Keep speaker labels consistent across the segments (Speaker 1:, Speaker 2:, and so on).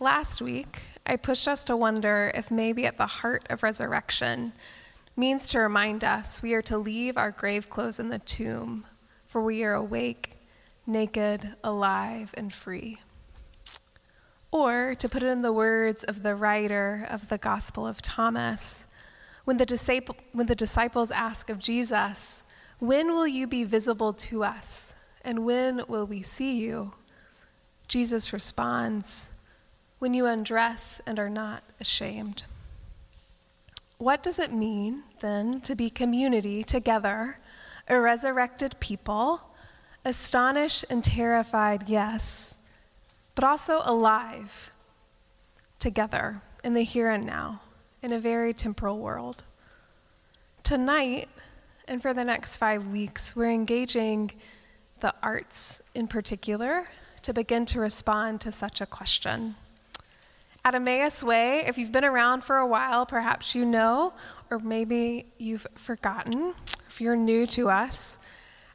Speaker 1: Last week, I pushed us to wonder if maybe at the heart of resurrection means to remind us we are to leave our grave clothes in the tomb, for we are awake, naked, alive, and free. Or, to put it in the words of the writer of the Gospel of Thomas, when the, disciple, when the disciples ask of Jesus, When will you be visible to us? And when will we see you? Jesus responds, When you undress and are not ashamed. What does it mean, then, to be community together, a resurrected people, astonished and terrified, yes, but also alive together in the here and now, in a very temporal world? Tonight, and for the next five weeks, we're engaging the arts in particular to begin to respond to such a question. At Emmaus Way, if you've been around for a while, perhaps you know, or maybe you've forgotten, if you're new to us,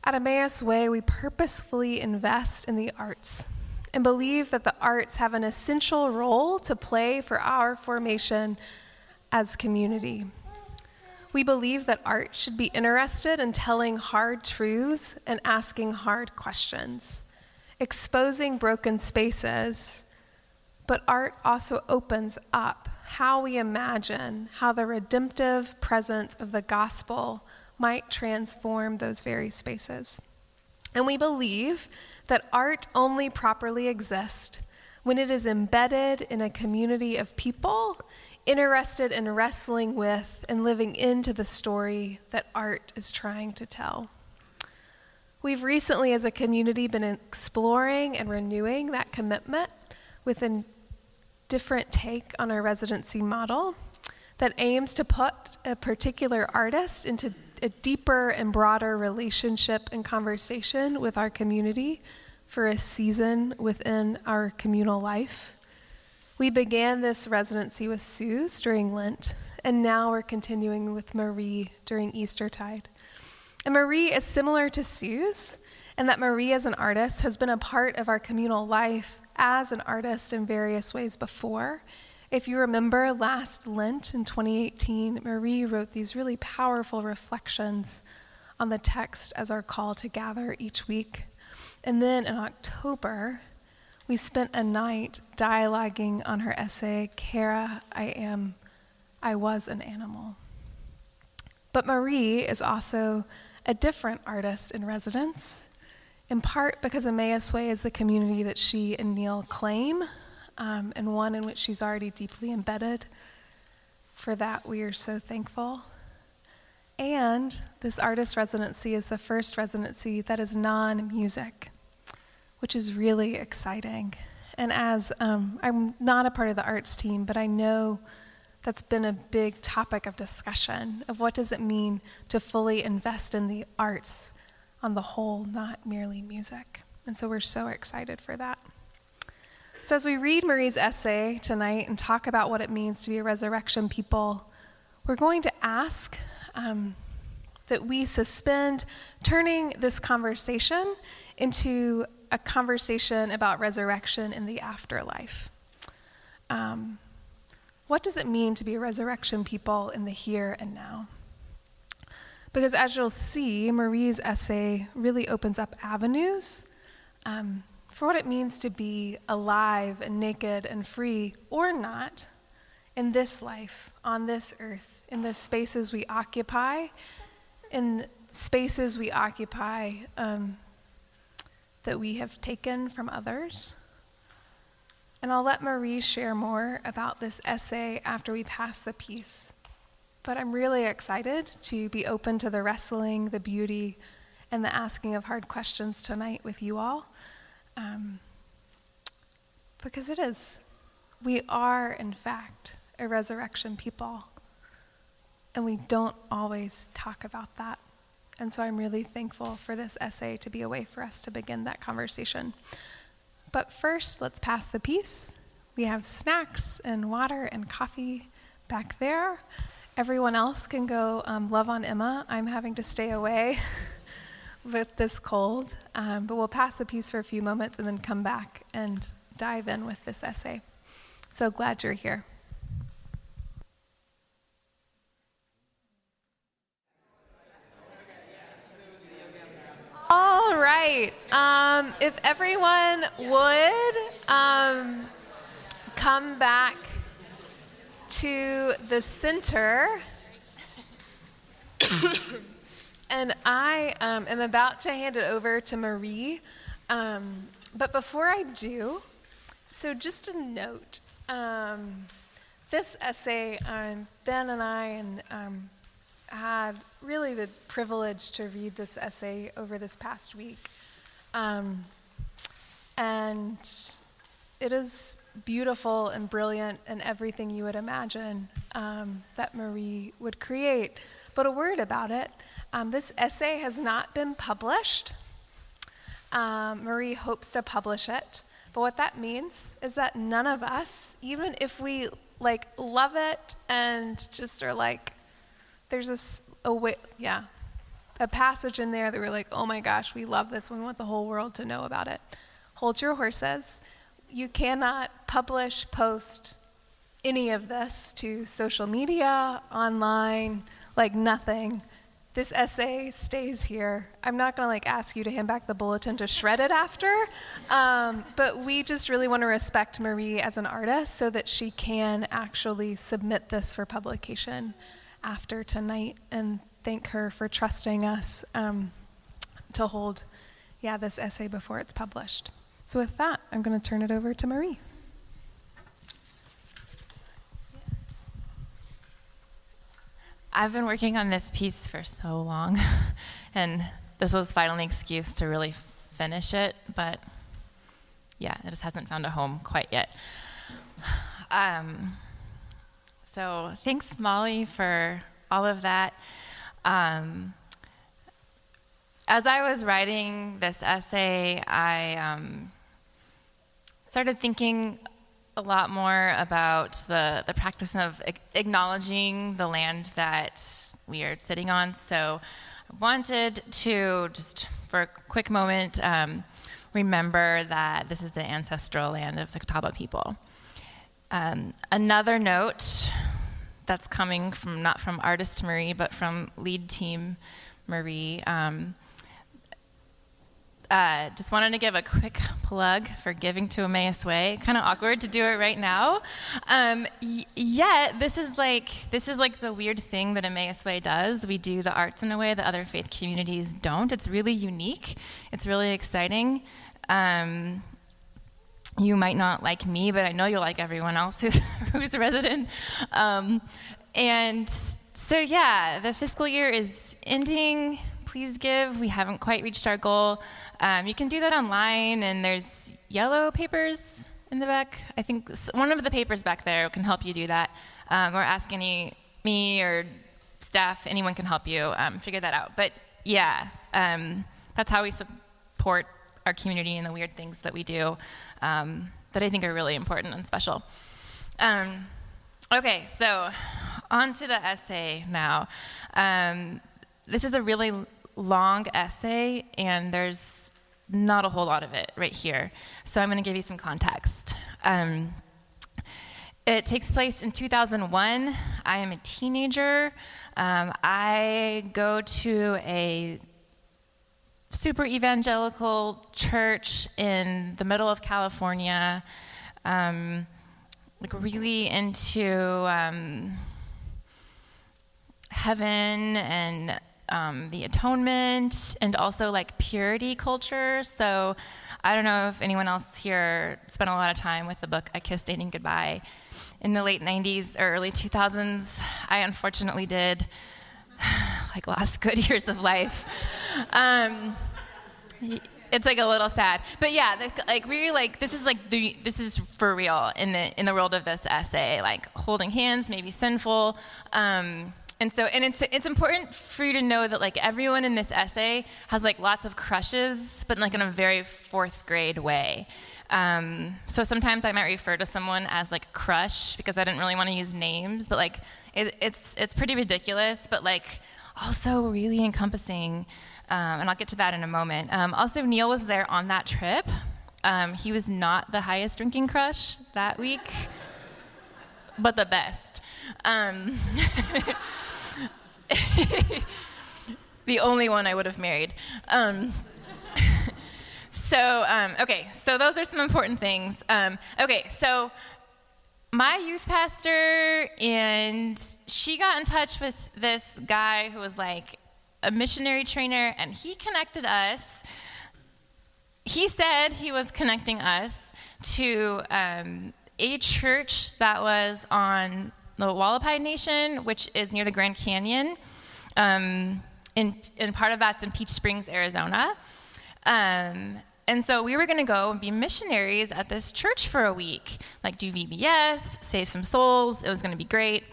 Speaker 1: at Emmaus Way, we purposefully invest in the arts and believe that the arts have an essential role to play for our formation as community. We believe that art should be interested in telling hard truths and asking hard questions, exposing broken spaces but art also opens up how we imagine how the redemptive presence of the gospel might transform those very spaces. And we believe that art only properly exists when it is embedded in a community of people interested in wrestling with and living into the story that art is trying to tell. We've recently, as a community, been exploring and renewing that commitment within different take on our residency model that aims to put a particular artist into a deeper and broader relationship and conversation with our community for a season within our communal life. We began this residency with Suze during Lent, and now we're continuing with Marie during Eastertide. And Marie is similar to Suze, in that Marie, as an artist, has been a part of our communal life as an artist in various ways before. If you remember last Lent in 2018, Marie wrote these really powerful reflections on the text as our call to gather each week. And then in October, we spent a night dialoguing on her essay, Kara, I am, I was an animal. But Marie is also a different artist in residence in part because Emmaus Way is the community that she and Neil claim, um, and one in which she's already deeply embedded. For that, we are so thankful. And this artist residency is the first residency that is non music, which is really exciting. And as um, I'm not a part of the arts team, but I know that's been a big topic of discussion of what does it mean to fully invest in the arts on the whole, not merely music. And so we're so excited for that. So, as we read Marie's essay tonight and talk about what it means to be a resurrection people, we're going to ask um, that we suspend turning this conversation into a conversation about resurrection in the afterlife. Um, what does it mean to be a resurrection people in the here and now? Because as you'll see, Marie's essay really opens up avenues um, for what it means to be alive and naked and free or not in this life, on this earth, in the spaces we occupy, in spaces we occupy um, that we have taken from others. And I'll let Marie share more about this essay after we pass the peace. But I'm really excited to be open to the wrestling, the beauty, and the asking of hard questions tonight with you all. Um, because it is. We are, in fact, a resurrection people. And we don't always talk about that. And so I'm really thankful for this essay to be a way for us to begin that conversation. But first, let's pass the peace. We have snacks and water and coffee back there. Everyone else can go um, love on Emma. I'm having to stay away with this cold, um, but we'll pass the peace for a few moments and then come back and dive in with this essay. So glad you're here. All right. Um, if everyone would um, come back to the center. and I um, am about to hand it over to Marie. Um, but before I do, so just a note. Um, this essay, um, Ben and I and um, had really the privilege to read this essay over this past week. Um, and it is beautiful and brilliant and everything you would imagine um, that Marie would create. But a word about it um, this essay has not been published. Um, Marie hopes to publish it. But what that means is that none of us, even if we like love it and just are like, there's this a way, yeah, a passage in there that we're like, oh my gosh, we love this. We want the whole world to know about it. Hold your horses. You cannot publish, post any of this to social media, online, like nothing. This essay stays here. I'm not going to like ask you to hand back the bulletin to shred it after, um, but we just really want to respect Marie as an artist so that she can actually submit this for publication after tonight and thank her for trusting us um, to hold, yeah, this essay before it's published. So with that, I'm going to turn it over to Marie.
Speaker 2: I've been working on this piece for so long, and this was finally an excuse to really finish it, but yeah, it just hasn't found a home quite yet. Um, so thanks, Molly, for all of that. Um, as I was writing this essay, I um, started thinking a lot more about the, the practice of acknowledging the land that we are sitting on. So I wanted to just, for a quick moment, um, remember that this is the ancestral land of the Catawba people. Um, another note that's coming from not from artist Marie, but from lead team Marie. Um, uh, just wanted to give a quick plug for giving to Emmaus Way. Kind of awkward to do it right now. Um, y- yet this is like this is like the weird thing that Emmaus Way does. We do the arts in a way that other faith communities don't. It's really unique. It's really exciting. Um, you might not like me, but I know you'll like everyone else who's, who's a resident. Um, and so, yeah, the fiscal year is ending. Please give. We haven't quite reached our goal. Um, you can do that online, and there's yellow papers in the back. I think one of the papers back there can help you do that. Um, or ask any me or staff, anyone can help you um, figure that out. But yeah, um, that's how we support our community and the weird things that we do um, that I think are really important and special. Um, okay, so on to the essay now. Um, this is a really long essay, and there's not a whole lot of it right here. So I'm going to give you some context. Um, it takes place in 2001. I am a teenager. Um, I go to a super evangelical church in the middle of California, um, like really into um, heaven and um, the atonement and also like purity culture. So I don't know if anyone else here spent a lot of time with the book I Kissed Dating Goodbye in the late 90s or early 2000s. I unfortunately did. like lost good years of life. Um, it's like a little sad, but yeah, the, like we like this is like the this is for real in the in the world of this essay, like holding hands, maybe sinful. Um, and so, and it's it's important for you to know that like everyone in this essay has like lots of crushes, but like in a very fourth grade way. Um, so sometimes I might refer to someone as like crush because I didn't really want to use names, but like it, it's it's pretty ridiculous, but like also really encompassing. Um, and I'll get to that in a moment. Um, also, Neil was there on that trip. Um, he was not the highest drinking crush that week. but the best. The only one I would have married. Um, so, um, okay, so those are some important things. Um, okay, so my youth pastor, and she got in touch with this guy who was like a missionary trainer, and he connected us. He said he was connecting us to um, a church that was on the Hualapai Nation, which is near the Grand Canyon. Um, and, and part of that's in Peach Springs, Arizona. Um, and so we were going to go and be missionaries at this church for a week, like do VBS, save some souls. It was going to be great.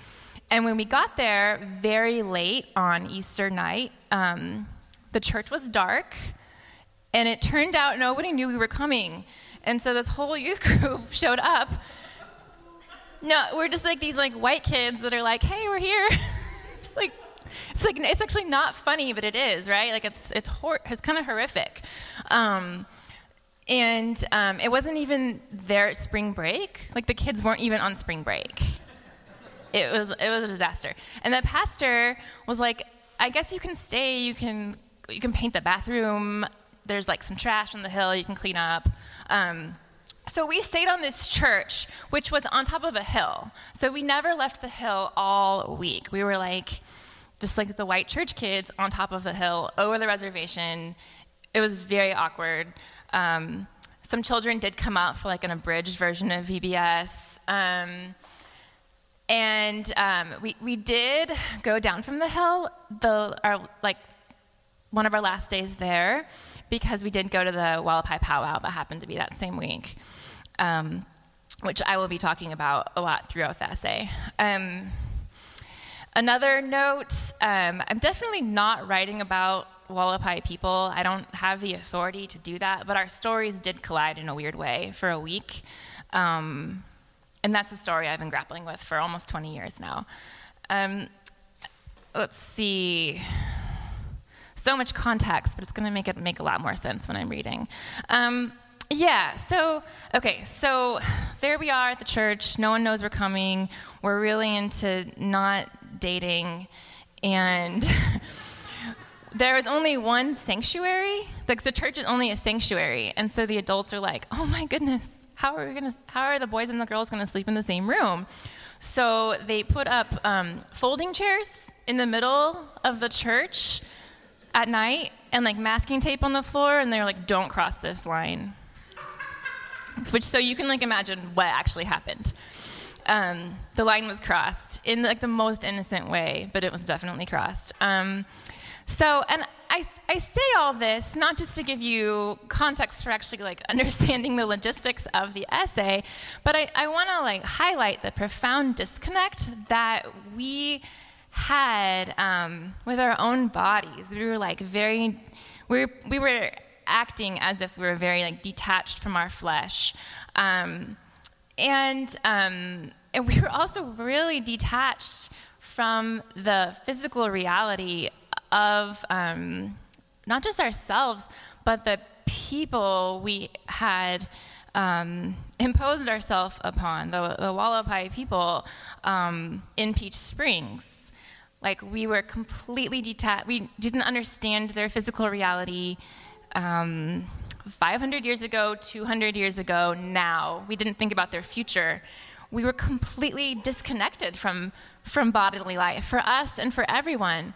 Speaker 2: And when we got there, very late on Easter night, um, the church was dark, and it turned out nobody knew we were coming. And so this whole youth group showed up. No, we're just like these like white kids that are like, "Hey, we're here." it's like it's like it's actually not funny, but it is, right? Like it's it's hor- it's kind of horrific. Um, and um, it wasn't even their spring break. Like the kids weren't even on spring break. It was it was a disaster. And the pastor was like, "I guess you can stay. You can you can paint the bathroom. There's like some trash on the hill. You can clean up." Um, so we stayed on this church, which was on top of a hill. So we never left the hill all week. We were like, just like the white church kids on top of the hill over the reservation. It was very awkward. Um, some children did come out for like an abridged version of VBS. Um, and um, we, we did go down from the hill, the, our, like one of our last days there, because we did go to the Hualapai powwow that happened to be that same week, um, which I will be talking about a lot throughout the essay. Um, another note um, I'm definitely not writing about Hualapai people. I don't have the authority to do that, but our stories did collide in a weird way for a week. Um, and that's a story I've been grappling with for almost 20 years now. Um, let's see. So much context, but it's going to make it make a lot more sense when I'm reading. Um, yeah, so, okay, so there we are at the church. No one knows we're coming. We're really into not dating. And there is only one sanctuary. Like the church is only a sanctuary, and so the adults are like, "Oh my goodness, how are we gonna? How are the boys and the girls gonna sleep in the same room?" So they put up um, folding chairs in the middle of the church at night, and like masking tape on the floor, and they're like, "Don't cross this line." Which so you can like imagine what actually happened. Um, the line was crossed in like the most innocent way, but it was definitely crossed. Um, so, and I, I say all this not just to give you context for actually like understanding the logistics of the essay, but I, I want to like highlight the profound disconnect that we had um, with our own bodies. We were like very, we we were acting as if we were very like detached from our flesh. Um, and, um, and we were also really detached from the physical reality of um, not just ourselves, but the people we had um, imposed ourselves upon, the, the Hualapai people um, in Peach Springs. Like we were completely detached, we didn't understand their physical reality. Um, 500 years ago, 200 years ago, now. We didn't think about their future. We were completely disconnected from, from bodily life for us and for everyone.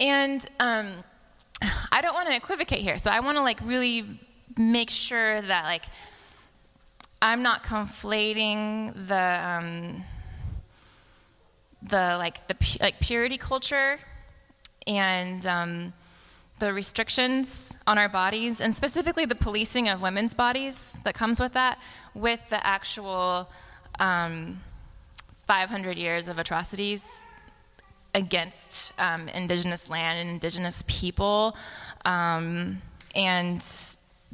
Speaker 2: And um, I don't want to equivocate here, so I want to like really make sure that like I'm not conflating the um, the like the like purity culture and um, the restrictions on our bodies, and specifically the policing of women's bodies that comes with that, with the actual um, 500 years of atrocities against um, indigenous land and indigenous people um, and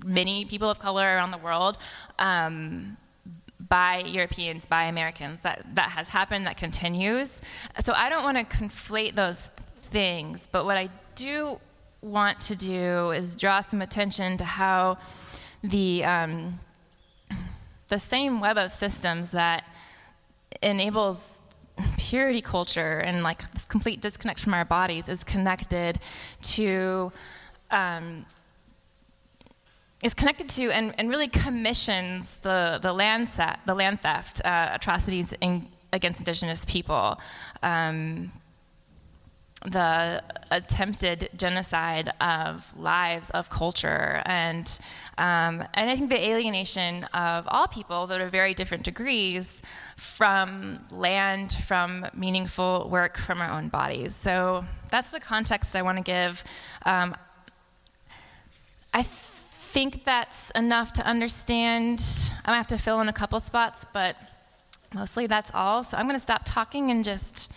Speaker 2: many people of color around the world um, by Europeans, by Americans. That, that has happened, that continues. So I don't want to conflate those things, but what I do want to do is draw some attention to how the, um, the same web of systems that enables purity culture and like this complete disconnect from our bodies is connected to um, is connected to and, and really commissions the, the land set, the land theft uh, atrocities in, against indigenous people. Um, the attempted genocide of lives, of culture, and um, and I think the alienation of all people that are very different degrees from land, from meaningful work, from our own bodies. So that's the context I want to give. Um, I think that's enough to understand. I'm gonna have to fill in a couple spots, but mostly that's all. So I'm going to stop talking and just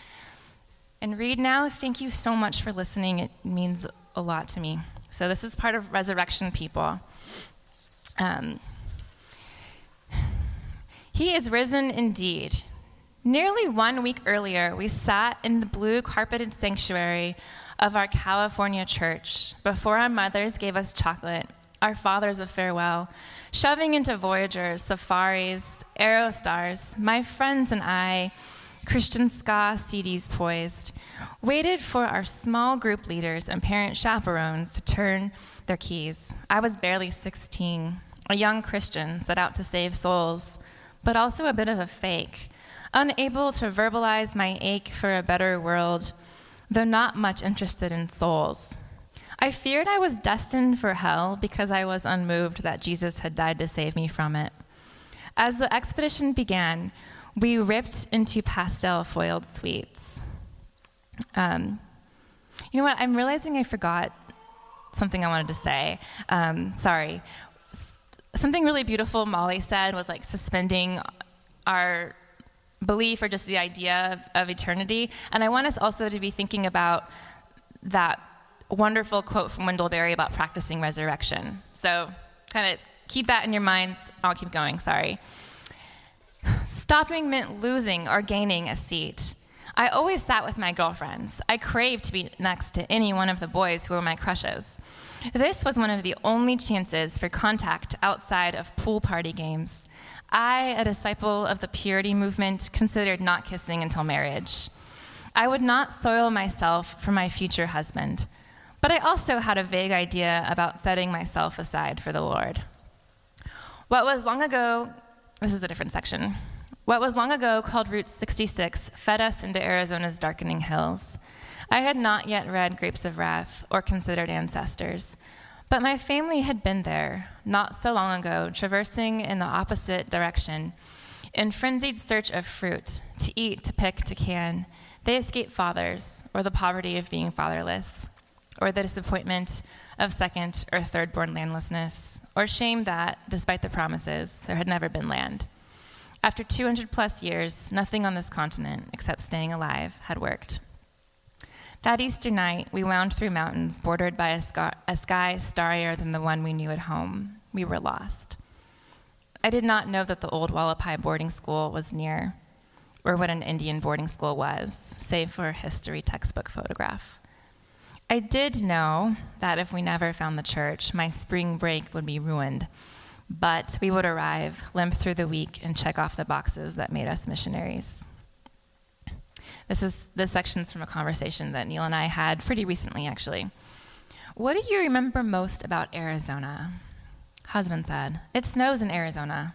Speaker 2: and read now. Thank you so much for listening. It means a lot to me. So, this is part of Resurrection People. Um, he is risen indeed. Nearly one week earlier, we sat in the blue carpeted sanctuary of our California church before our mothers gave us chocolate, our fathers a farewell, shoving into Voyagers, safaris, Aerostars, my friends and I Christian ska CDs poised, waited for our small group leaders and parent chaperones to turn their keys. I was barely 16, a young Christian set out to save souls, but also a bit of a fake, unable to verbalize my ache for a better world, though not much interested in souls. I feared I was destined for hell because I was unmoved that Jesus had died to save me from it. As the expedition began, we ripped into pastel foiled sweets. Um, you know what? I'm realizing I forgot something I wanted to say. Um, sorry. S- something really beautiful Molly said was like suspending our belief or just the idea of, of eternity. And I want us also to be thinking about that wonderful quote from Wendell Berry about practicing resurrection. So, kind of keep that in your minds. I'll keep going, sorry. Stopping meant losing or gaining a seat. I always sat with my girlfriends. I craved to be next to any one of the boys who were my crushes. This was one of the only chances for contact outside of pool party games. I, a disciple of the purity movement, considered not kissing until marriage. I would not soil myself for my future husband, but I also had a vague idea about setting myself aside for the Lord. What was long ago, this is a different section. What was long ago called Route 66 fed us into Arizona's darkening hills. I had not yet read Grapes of Wrath or considered Ancestors, but my family had been there not so long ago, traversing in the opposite direction. In frenzied search of fruit, to eat, to pick, to can, they escaped fathers, or the poverty of being fatherless, or the disappointment of second or third born landlessness, or shame that, despite the promises, there had never been land. After 200 plus years, nothing on this continent, except staying alive, had worked. That Easter night, we wound through mountains bordered by a, sky, a sky starrier than the one we knew at home. We were lost. I did not know that the old Hualapai boarding school was near, or what an Indian boarding school was, save for a history textbook photograph. I did know that if we never found the church, my spring break would be ruined but we would arrive, limp through the week, and check off the boxes that made us missionaries. This is this section's from a conversation that Neil and I had pretty recently, actually. What do you remember most about Arizona? Husband said, It snows in Arizona.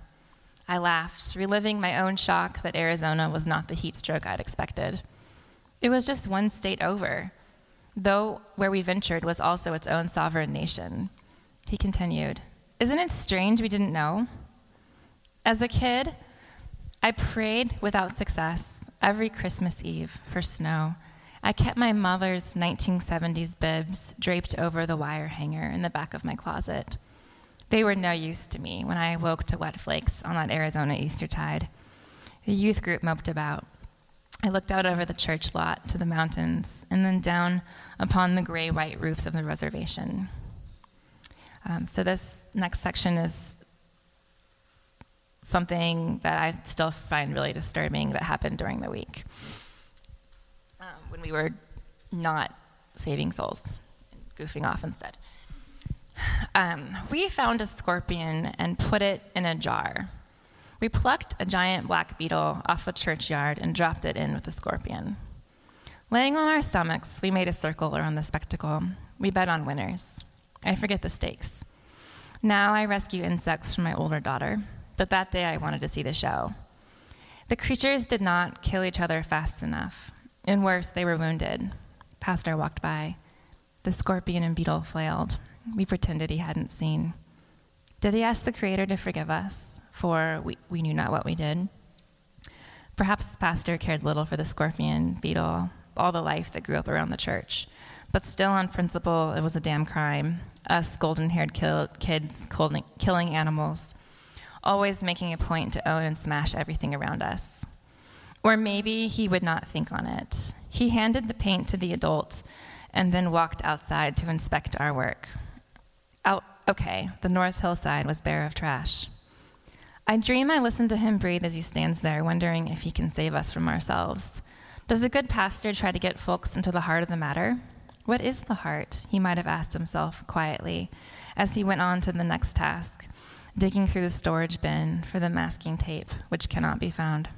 Speaker 2: I laughed, reliving my own shock that Arizona was not the heat stroke I'd expected. It was just one state over, though where we ventured was also its own sovereign nation. He continued, isn't it strange we didn't know? As a kid, I prayed without success every Christmas Eve for snow. I kept my mother's 1970s bibs draped over the wire hanger in the back of my closet. They were no use to me when I awoke to wet flakes on that Arizona Eastertide. The youth group moped about. I looked out over the church lot to the mountains and then down upon the gray white roofs of the reservation. Um, so this next section is something that I still find really disturbing that happened during the week um, when we were not saving souls, goofing off instead. Um, we found a scorpion and put it in a jar. We plucked a giant black beetle off the churchyard and dropped it in with a scorpion. Laying on our stomachs, we made a circle around the spectacle. We bet on winners. I forget the stakes. Now I rescue insects from my older daughter, but that day I wanted to see the show. The creatures did not kill each other fast enough. And worse, they were wounded. Pastor walked by. The scorpion and beetle flailed. We pretended he hadn't seen. Did he ask the Creator to forgive us, for we, we knew not what we did? Perhaps Pastor cared little for the scorpion, beetle, all the life that grew up around the church. But still, on principle, it was a damn crime. Us golden haired kill- kids killing animals, always making a point to own and smash everything around us. Or maybe he would not think on it. He handed the paint to the adult and then walked outside to inspect our work. Out, okay, the north hillside was bare of trash. I dream I listen to him breathe as he stands there, wondering if he can save us from ourselves. Does a good pastor try to get folks into the heart of the matter? What is the heart? He might have asked himself quietly as he went on to the next task, digging through the storage bin for the masking tape, which cannot be found.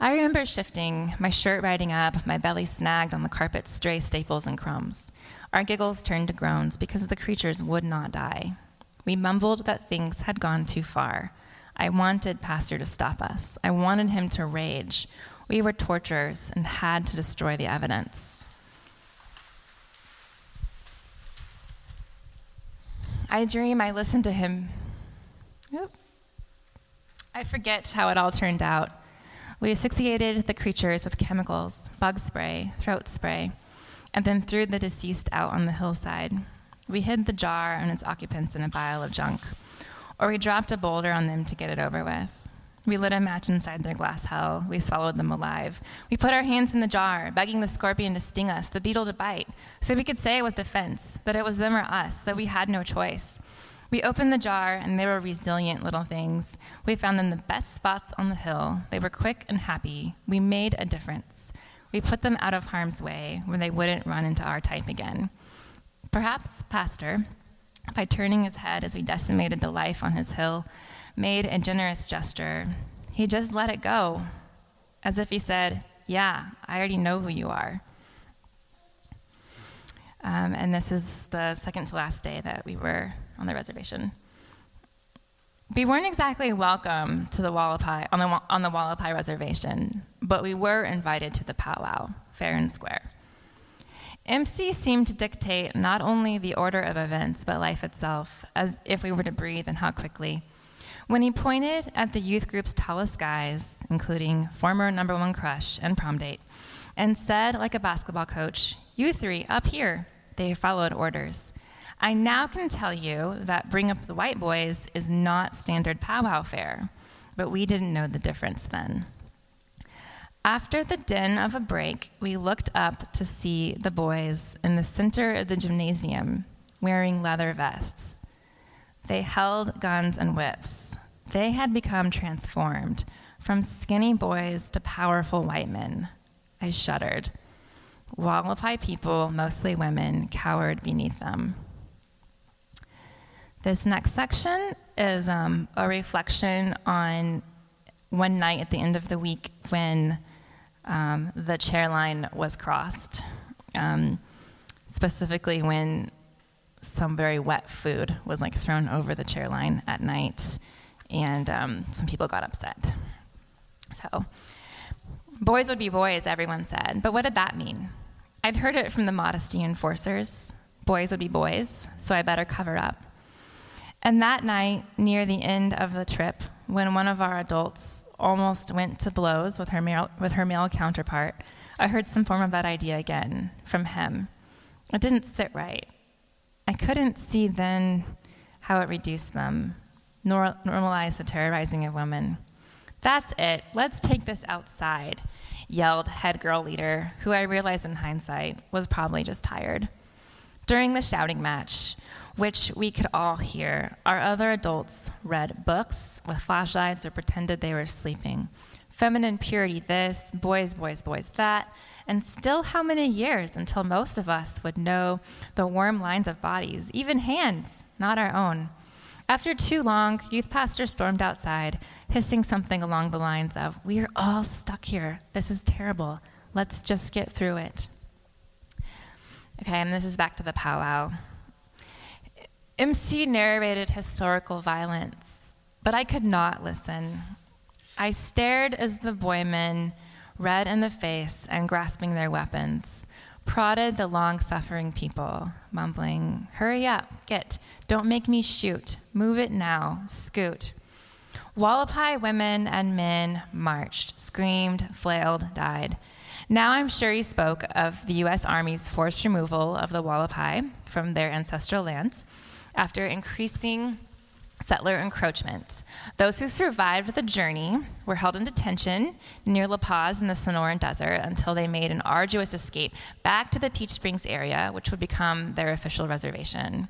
Speaker 2: I remember shifting, my shirt riding up, my belly snagged on the carpet's stray staples and crumbs. Our giggles turned to groans because the creatures would not die. We mumbled that things had gone too far. I wanted Pastor to stop us. I wanted him to rage. We were torturers and had to destroy the evidence. I dream I listened to him. I forget how it all turned out. We asphyxiated the creatures with chemicals, bug spray, throat spray, and then threw the deceased out on the hillside. We hid the jar and its occupants in a pile of junk, or we dropped a boulder on them to get it over with. We lit a match inside their glass hell. We swallowed them alive. We put our hands in the jar, begging the scorpion to sting us, the beetle to bite, so we could say it was defense, that it was them or us, that we had no choice. We opened the jar, and they were resilient little things. We found them the best spots on the hill. They were quick and happy. We made a difference. We put them out of harm's way where they wouldn't run into our type again. Perhaps Pastor, by turning his head as we decimated the life on his hill, made a generous gesture. He just let it go, as if he said, Yeah, I already know who you are. Um, and this is the second to last day that we were on the reservation. We weren't exactly welcome to the Hualapai, on the, on the Hualapai reservation, but we were invited to the powwow, fair and square. MC seemed to dictate not only the order of events, but life itself, as if we were to breathe and how quickly. When he pointed at the youth group's tallest guys, including former number one crush and prom date, and said, like a basketball coach, You three, up here, they followed orders. I now can tell you that Bring Up the White Boys is not standard powwow fare, but we didn't know the difference then. After the din of a break, we looked up to see the boys in the center of the gymnasium wearing leather vests. They held guns and whips. They had become transformed from skinny boys to powerful white men. I shuddered. Hualapai people, mostly women, cowered beneath them. This next section is um, a reflection on one night at the end of the week when um, the chair line was crossed, um, specifically when some very wet food was like thrown over the chair line at night, and um, some people got upset. So, boys would be boys, everyone said. But what did that mean? I'd heard it from the modesty enforcers. Boys would be boys, so I better cover up. And that night, near the end of the trip, when one of our adults almost went to blows with her male, with her male counterpart, I heard some form of that idea again from him. It didn't sit right. I couldn't see then how it reduced them, nor normalized the terrorizing of women. That's it. Let's take this outside, yelled head girl leader, who I realized in hindsight was probably just tired. During the shouting match, which we could all hear, our other adults read books with flashlights or pretended they were sleeping. Feminine purity this, boys, boys, boys that, and still how many years until most of us would know the warm lines of bodies, even hands, not our own. After too long, youth pastor stormed outside, hissing something along the lines of, We're all stuck here. This is terrible. Let's just get through it. Okay, and this is back to the powwow. MC narrated historical violence, but I could not listen. I stared as the boymen, red in the face and grasping their weapons, prodded the long suffering people, mumbling, Hurry up, get, don't make me shoot, move it now, scoot. Hualapai women and men marched, screamed, flailed, died. Now I'm sure he spoke of the U.S. Army's forced removal of the Hualapai from their ancestral lands after increasing settler encroachment. Those who survived the journey were held in detention near La Paz in the Sonoran Desert until they made an arduous escape back to the Peach Springs area, which would become their official reservation.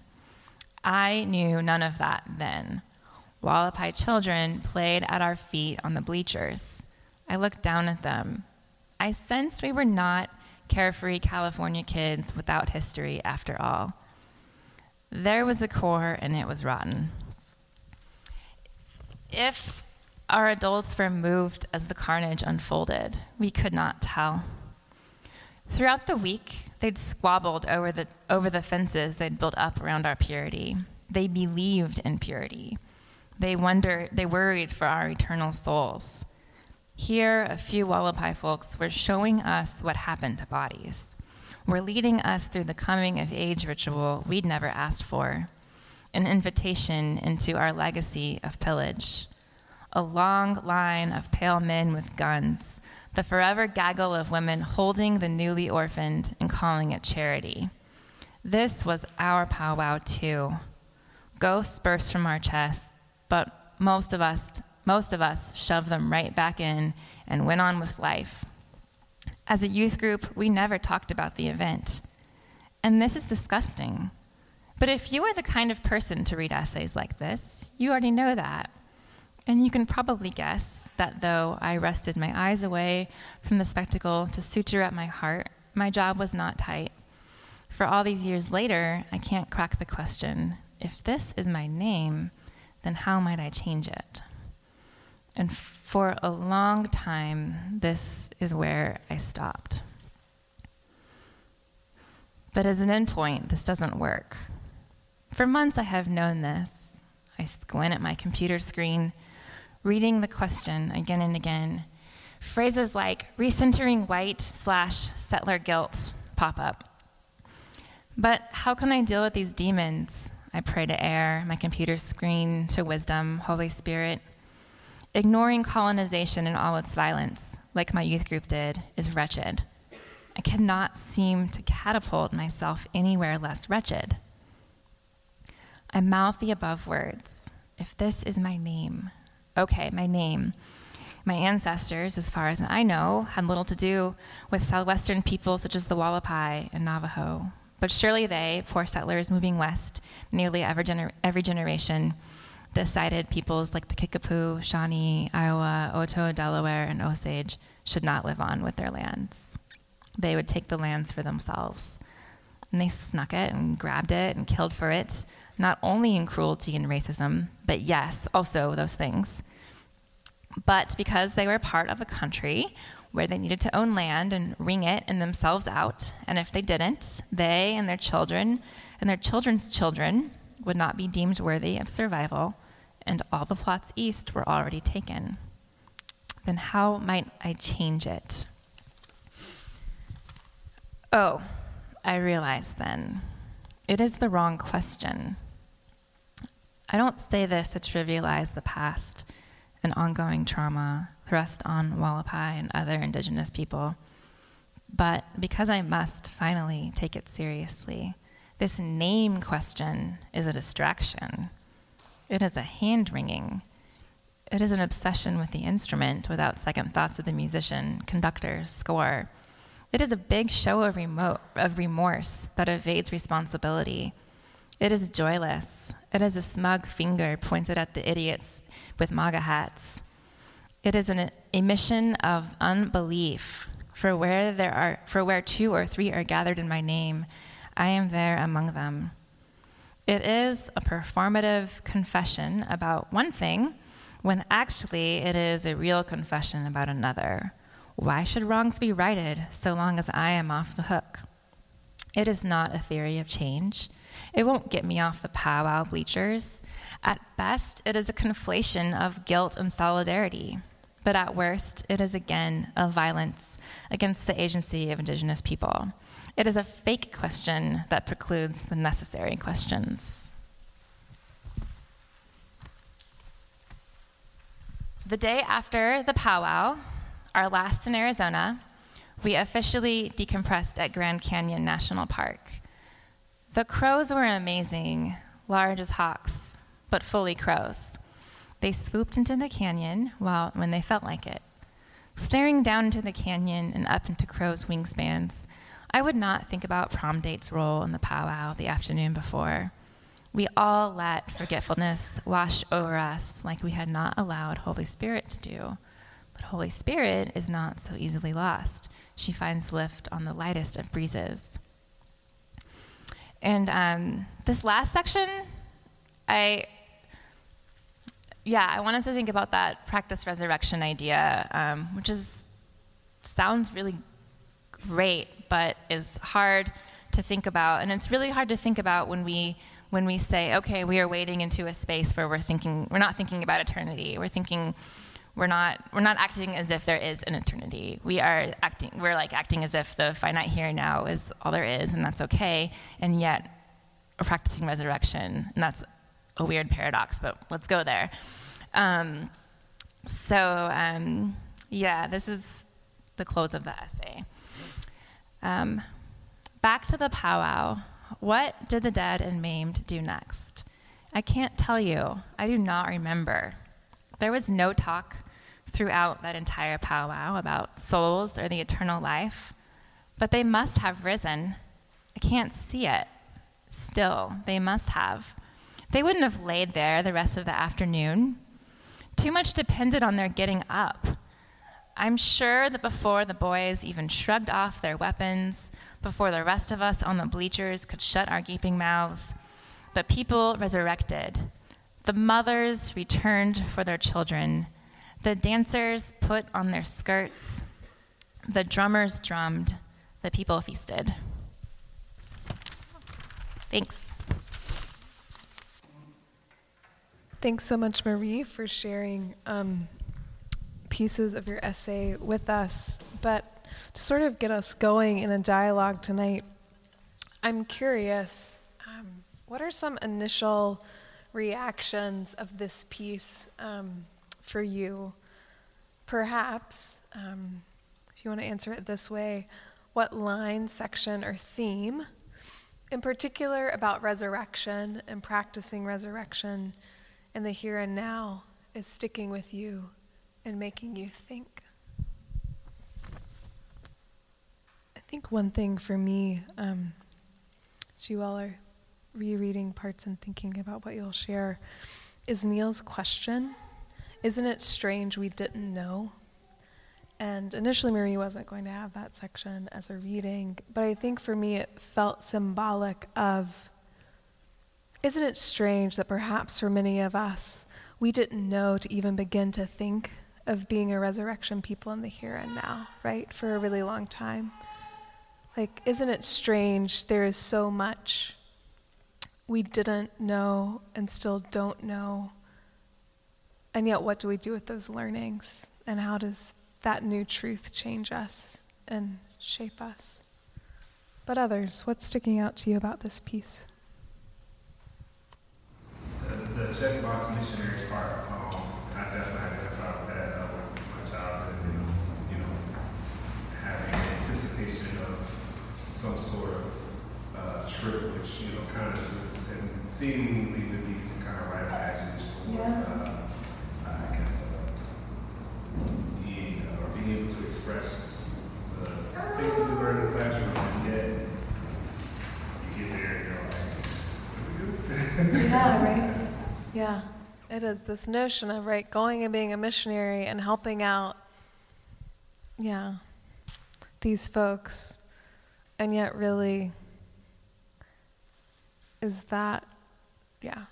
Speaker 2: I knew none of that then. Hualapai children played at our feet on the bleachers. I looked down at them. I sensed we were not carefree California kids without history after all. There was a core, and it was rotten. If our adults were moved as the carnage unfolded, we could not tell. Throughout the week, they'd squabbled over the, over the fences they'd built up around our purity. They believed in purity. They wondered, they worried for our eternal souls. Here, a few Hualapai folks were showing us what happened to bodies, were leading us through the coming of age ritual we'd never asked for an invitation into our legacy of pillage. A long line of pale men with guns, the forever gaggle of women holding the newly orphaned and calling it charity. This was our powwow, too. Ghosts burst from our chests, but most of us, most of us shoved them right back in and went on with life. As a youth group, we never talked about the event. And this is disgusting. But if you are the kind of person to read essays like this, you already know that. And you can probably guess that though I rested my eyes away from the spectacle to suture up my heart, my job was not tight. For all these years later, I can't crack the question if this is my name, then how might I change it? And for a long time, this is where I stopped. But as an endpoint, this doesn't work. For months, I have known this. I squint at my computer screen, reading the question again and again. Phrases like recentering white slash settler guilt pop up. But how can I deal with these demons? I pray to air, my computer screen to wisdom, Holy Spirit. Ignoring colonization and all its violence, like my youth group did, is wretched. I cannot seem to catapult myself anywhere less wretched. I mouth the above words. If this is my name, okay, my name. My ancestors, as far as I know, had little to do with southwestern peoples such as the Hualapai and Navajo. But surely they, poor settlers moving west nearly every, gener- every generation, decided peoples like the Kickapoo, Shawnee, Iowa, Oto, Delaware, and Osage should not live on with their lands. They would take the lands for themselves. And they snuck it and grabbed it and killed for it not only in cruelty and racism, but yes, also those things. But because they were part of a country where they needed to own land and wring it and themselves out, and if they didn't, they and their children and their children's children would not be deemed worthy of survival, and all the plots east were already taken. Then how might I change it? Oh, I realize then. It is the wrong question. I don't say this to trivialize the past and ongoing trauma thrust on Hualapai and other indigenous people, but because I must finally take it seriously. This name question is a distraction. It is a hand wringing. It is an obsession with the instrument without second thoughts of the musician, conductor, score. It is a big show of, of remorse that evades responsibility it is joyless. It is a smug finger pointed at the idiots with MAGA hats. It is an emission of unbelief. For where there are for where two or three are gathered in my name, I am there among them. It is a performative confession about one thing when actually it is a real confession about another. Why should wrongs be righted so long as I am off the hook? It is not a theory of change. It won't get me off the powwow bleachers. At best, it is a conflation of guilt and solidarity. But at worst, it is again a violence against the agency of Indigenous people. It is a fake question that precludes the necessary questions. The day after the powwow, our last in Arizona, we officially decompressed at Grand Canyon National Park. The crows were amazing, large as hawks, but fully crows. They swooped into the canyon while, when they felt like it. Staring down into the canyon and up into crows' wingspans, I would not think about prom date's role in the powwow the afternoon before. We all let forgetfulness wash over us like we had not allowed Holy Spirit to do. But Holy Spirit is not so easily lost. She finds lift on the lightest of breezes. And um, this last section, I, yeah, I want us to think about that practice resurrection idea, um, which is sounds really great, but is hard to think about. And it's really hard to think about when we when we say, okay, we are wading into a space where we're thinking we're not thinking about eternity. We're thinking we're not we're not acting as if there is an eternity. We are acting we're like acting as if the finite here and now is all there is and that's okay. And yet we're practicing resurrection. And that's a weird paradox, but let's go there. Um, so um, yeah, this is the close of the essay. Um, back to the powwow. What did the dead and maimed do next? I can't tell you. I do not remember. There was no talk throughout that entire powwow about souls or the eternal life, but they must have risen. I can't see it. Still, they must have. They wouldn't have laid there the rest of the afternoon. Too much depended on their getting up. I'm sure that before the boys even shrugged off their weapons, before the rest of us on the bleachers could shut our gaping mouths, the people resurrected. The mothers returned for their children. The dancers put on their skirts. The drummers drummed. The people feasted. Thanks.
Speaker 1: Thanks so much, Marie, for sharing um, pieces of your essay with us. But to sort of get us going in a dialogue tonight, I'm curious um, what are some initial reactions of this piece? Um, for you. Perhaps, um, if you want to answer it this way, what line, section, or theme, in particular about resurrection and practicing resurrection in the here and now, is sticking with you and making you think? I think one thing for me, um, as you all are rereading parts and thinking about what you'll share, is Neil's question isn't it strange we didn't know? And initially, Marie wasn't going to have that section as a reading, but I think for me it felt symbolic of isn't it strange that perhaps for many of us, we didn't know to even begin to think of being a resurrection people in the here and now, right? For a really long time. Like, isn't it strange there is so much we didn't know and still don't know and yet, what do we do with those learnings? And how does that new truth change us and shape us? But others, what's sticking out to you about this piece?
Speaker 3: The, the checkbox missionary part, um, I definitely identified with that uh, with my childhood and, you know, having anticipation of some sort of uh, trip, which, you know, kind of was seemingly would be some kind of rite of passage towards yeah. uh, being, uh, or being able to express the things that we learn in the classroom, and yet. You get there and you're like,
Speaker 1: yeah, right? Yeah, it is. This notion of, right, going and being a missionary and helping out, yeah, these folks, and yet really, is that yeah,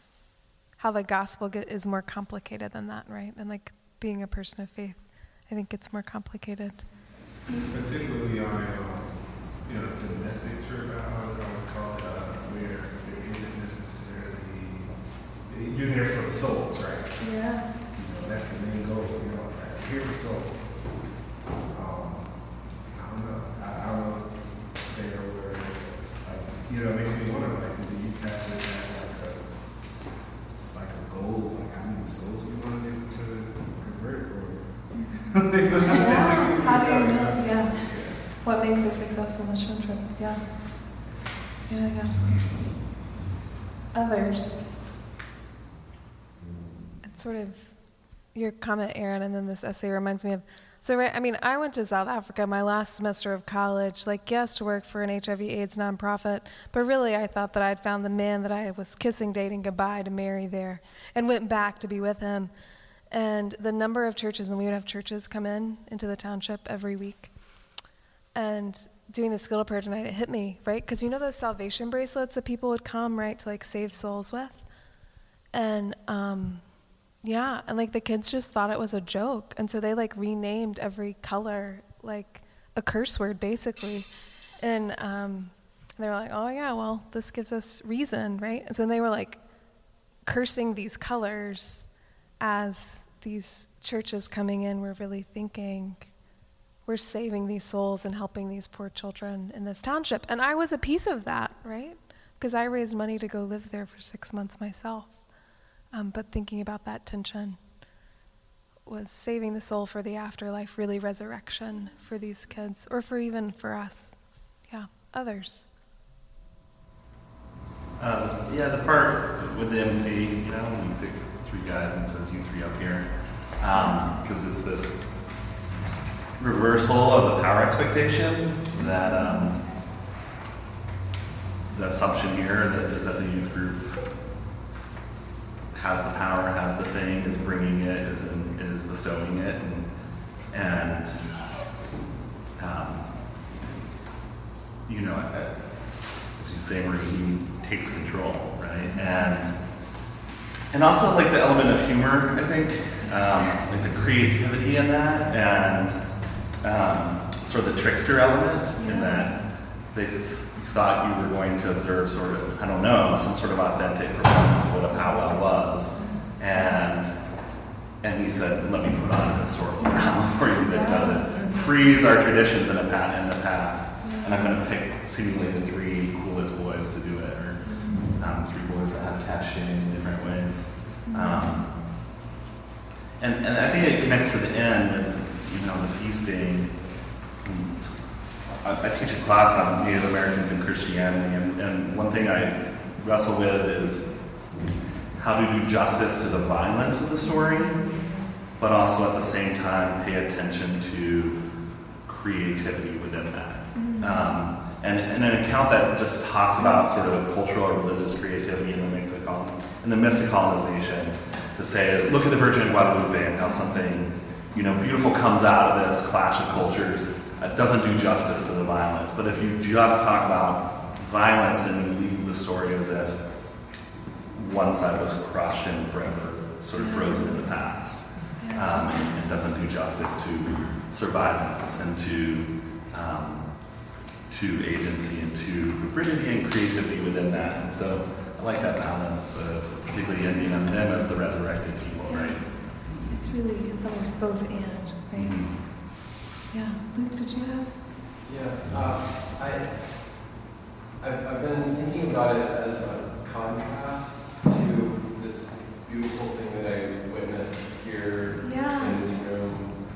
Speaker 1: how the gospel get, is more complicated than that, right? And like being a person of faith, I think it's more complicated.
Speaker 3: Particularly on a, um, you know, domestic church, I would call it, uh, where there isn't necessarily, you're there for the souls, right?
Speaker 1: Yeah.
Speaker 3: You know, that's the main goal, you know, here for souls. Um, I don't know, I, I don't know if there were, like, you know, it makes me wonder, like, do the youth pastor have like a, like a goal, like how many souls we want to get to convert, or?
Speaker 1: Yeah, how do you know? Yeah. What makes a successful mission trip? Yeah. Yeah, yeah. Others. It's sort of your comment, Aaron, and then this essay reminds me of. So, right, I mean, I went to South Africa my last semester of college, like, yes, to work for an HIV/AIDS nonprofit, but really, I thought that I'd found the man that I was kissing, dating goodbye to marry there, and went back to be with him. And the number of churches, and we would have churches come in into the township every week. And doing the skill prayer tonight, it hit me, right? Because you know those salvation bracelets that people would come, right, to like save souls with? And um, yeah, and like the kids just thought it was a joke. And so they like renamed every color like a curse word, basically. And um, they were like, oh, yeah, well, this gives us reason, right? And so they were like cursing these colors as these churches coming in were really thinking, we're saving these souls and helping these poor children in this township. And I was a piece of that, right? Because I raised money to go live there for six months myself. Um, but thinking about that tension was saving the soul for the afterlife, really resurrection for these kids, or for even for us. Yeah, others.
Speaker 4: Um, yeah, the part with the MC, you know, when he picks three guys and says, you three up here, because um, it's this reversal of the power expectation that um, the assumption here that is that the youth group has the power, has the thing, is bringing it, is, in, is bestowing it, and, and um, you know, as you say, where he takes control, right? And and also like the element of humor, I think, um, like the creativity in that, and um, sort of the trickster element yeah. in that they thought you were going to observe sort of, I don't know, some sort of authentic performance of what a powwow was, and and he said, "Let me put on a historical drama for you that doesn't freeze our traditions in, a pa- in the past." And I'm going to pick seemingly the three coolest boys to do it, or um, three boys that have cachet in different ways. Um, and, and I think it connects to the end with, you know, the feasting. I, I teach a class on Native Americans and Christianity, and, and one thing I wrestle with is how to do justice to the violence of the story, but also at the same time pay attention to creativity within that. Um, and, and, an account that just talks about sort of cultural or religious creativity in the of in the midst of colonization to say, look at the Virgin of Guadalupe and how something you know beautiful comes out of this clash of cultures. It doesn't do justice to the violence. But if you just talk about violence, then you leave the story as if one side was crushed and forever sort of frozen in the past. Um, and, and, doesn't do justice to survivance and to um, to agency and to hybridity and creativity within that. And so I like that balance of particularly ending on them as the resurrected people, right?
Speaker 1: It's really, it's almost both and, right? Mm-hmm. Yeah. Luke, did you have?
Speaker 5: Yeah. Uh, I, I've, I've been thinking about it as a contrast to this beautiful thing that I witnessed here
Speaker 1: yeah.
Speaker 5: in this room